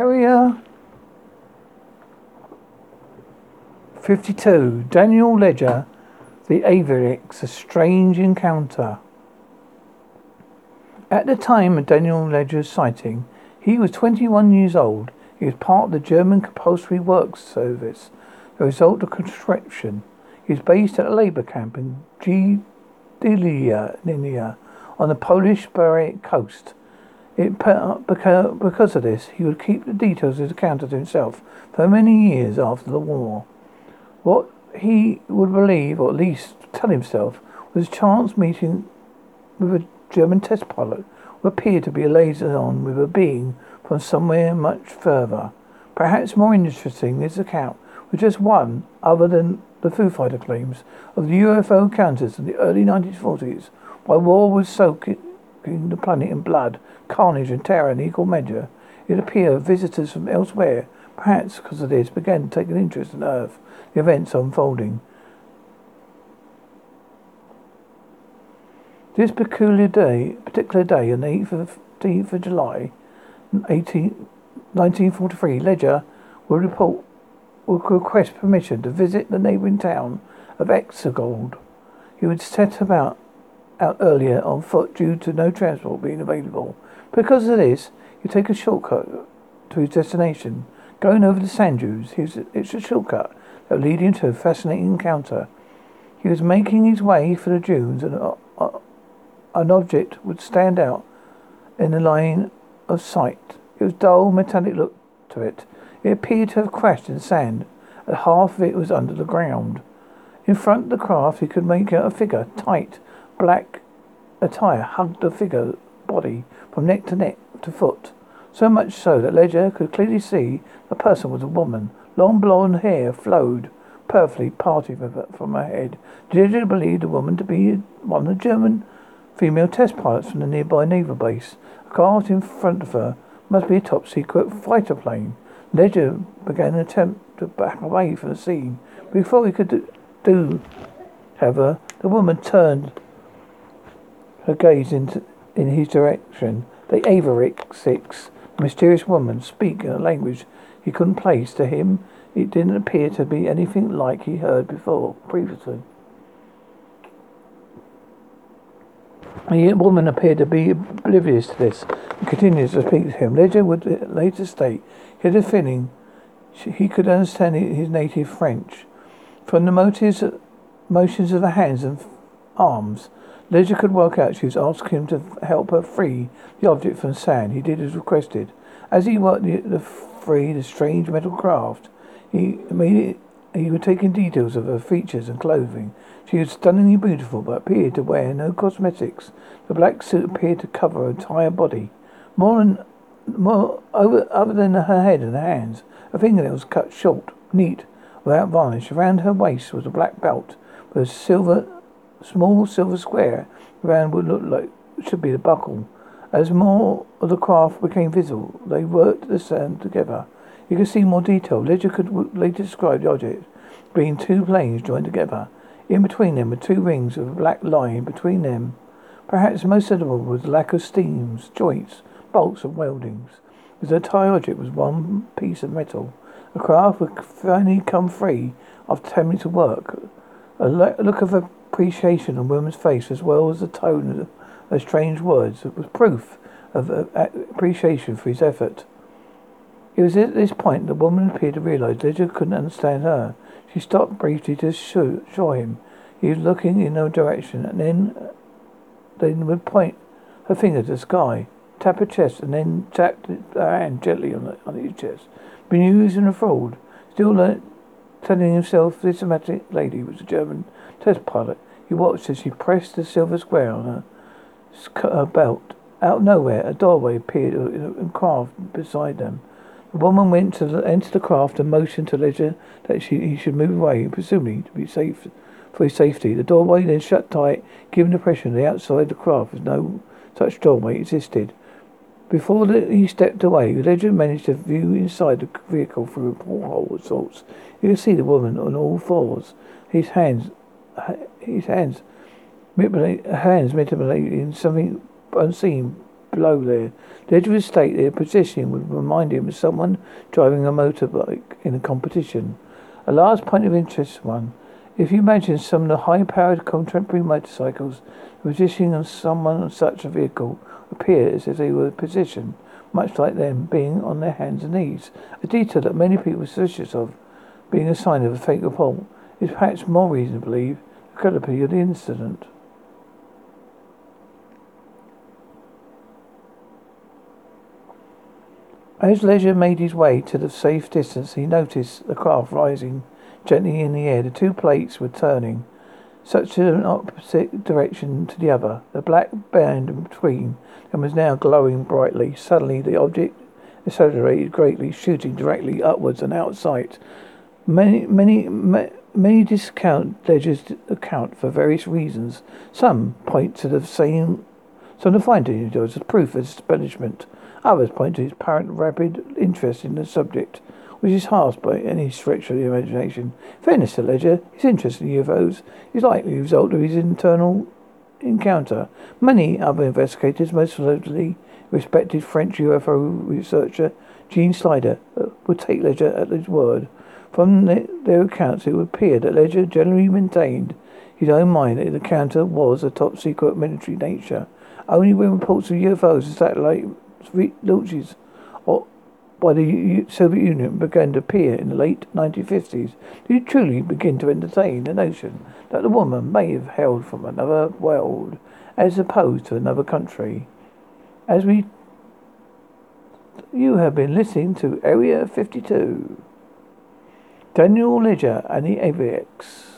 Area 52. Daniel Ledger, The Aviatrix, A Strange Encounter. At the time of Daniel Ledger's sighting, he was 21 years old. He was part of the German Compulsory Works Service, the result of conscription. He was based at a labour camp in Gdynia on the Polish-Beric coast. It, because of this, he would keep the details of his encounter to himself for many years after the war. What he would believe, or at least tell himself, was a chance meeting with a German test pilot who appeared to be a liaison with a being from somewhere much further. Perhaps more interesting, is this account was just one, other than the Foo Fighter claims, of the UFO encounters in the early 1940s, while war was soaking the planet in blood, carnage, and terror in equal measure. It appeared visitors from elsewhere, perhaps because of this, began to take an interest in Earth, the events unfolding. This peculiar day, particular day, on the 8th of, 8th of July, 18, 1943, Ledger will report, request permission to visit the neighbouring town of Exegold. He would set about out earlier on foot due to no transport being available. Because of this, he take a shortcut to his destination. Going over the sand dunes, it's a shortcut that lead him to a fascinating encounter. He was making his way for the dunes and an object would stand out in the line of sight. It was dull, metallic look to it. It appeared to have crashed in sand, and half of it was under the ground. In front of the craft, he could make out a figure, tight, black attire, hugged the figure body from neck to neck to foot. So much so that Ledger could clearly see the person was a woman. Long blonde hair flowed perfectly parted from her head. Ledger believed the woman to be one of the German female test pilots from the nearby naval base. A craft in front of her must be a top secret fighter plane. Ledger began an attempt to back away from the scene. Before he could do, however, the woman turned her gaze in, in his direction. The Aviatrix, mysterious woman, speak in a language he couldn't place. To him, it didn't appear to be anything like he heard before, previously. The woman appeared to be oblivious to this and continued to speak to him. Ledger would later state he had a feeling he could understand his native French. From the motives, motions of the hands and arms, Ledger could work out she was asking him to help her free the object from sand. He did as requested. As he worked the, the free the strange metal craft, he immediately he was taking details of her features and clothing. She was stunningly beautiful, but appeared to wear no cosmetics. The black suit appeared to cover her entire body. More than more over, other than her head and hands, her fingernails cut short, neat, without varnish. Around her waist was a black belt with a silver, small silver square around what looked like should be the buckle. As more of the craft became visible, they worked the sand together. You could see more detail. Ledger could later describe the object being two planes joined together. In between them were two rings a black line between them. Perhaps most notable was the lack of steams, joints, bolts, and weldings. The entire object was one piece of metal. The craft would finally come free after ten minutes of work. A look of appreciation on woman's face, as well as the tone of her strange words, was proof of uh, appreciation for his effort. It was at this point that the woman appeared to realize Ledger couldn't understand her. She stopped briefly to show him. He was looking in no direction, and then, then would point her finger to the sky, tap her chest, and then tap her hand gently on, the, on his chest. Bemused and enthralled, still telling himself this dramatic lady was a German test pilot, he watched as she pressed the silver square on her, her belt. Out of nowhere, a doorway appeared in a craft beside them. The woman went to the, enter the craft and motioned to Ledger that she, he should move away, presumably to be safe for his safety. The doorway then shut tight, giving the impression the outside of the craft was no such doorway existed. Before the, he stepped away, Ledger managed to view inside the vehicle through a porthole of sorts. You could see the woman on all fours, his hands, his hands, hands manipulating something unseen below there. The edge of his state, their position would remind him of someone driving a motorbike in a competition. A last point of interest one. If you imagine some of the high-powered contemporary motorcycles, the positioning of someone on such a vehicle appears as if they were positioned, much like them being on their hands and knees. A detail that many people are suspicious of being a sign of a fake report is perhaps more reason to believe credibility of the incident. As Leisure made his way to the safe distance, he noticed the craft rising gently in the air. The two plates were turning, such an opposite direction to the other. The black band in between them was now glowing brightly. Suddenly, the object accelerated greatly, shooting directly upwards and out of sight. Many, many, many discount ledgers account for various reasons. Some point to the same, some to find it as proof of establishment. Others point to his apparent rapid interest in the subject, which is harsh by any stretch of the imagination. Fairness to Ledger, his interest in UFOs is likely the result of his internal encounter. Many other investigators, most notably respected French UFO researcher Jean Sider, uh, would take Ledger at his word. From their accounts, it would appear that Ledger generally maintained his own mind that the encounter was a top secret military nature. Only when reports of UFOs and satellite launches or by the Soviet Union began to appear in the late 1950s, did you truly begin to entertain the notion that the woman may have hailed from another world as opposed to another country. As we you have been listening to Area 52. Daniel Ledger and the AVX.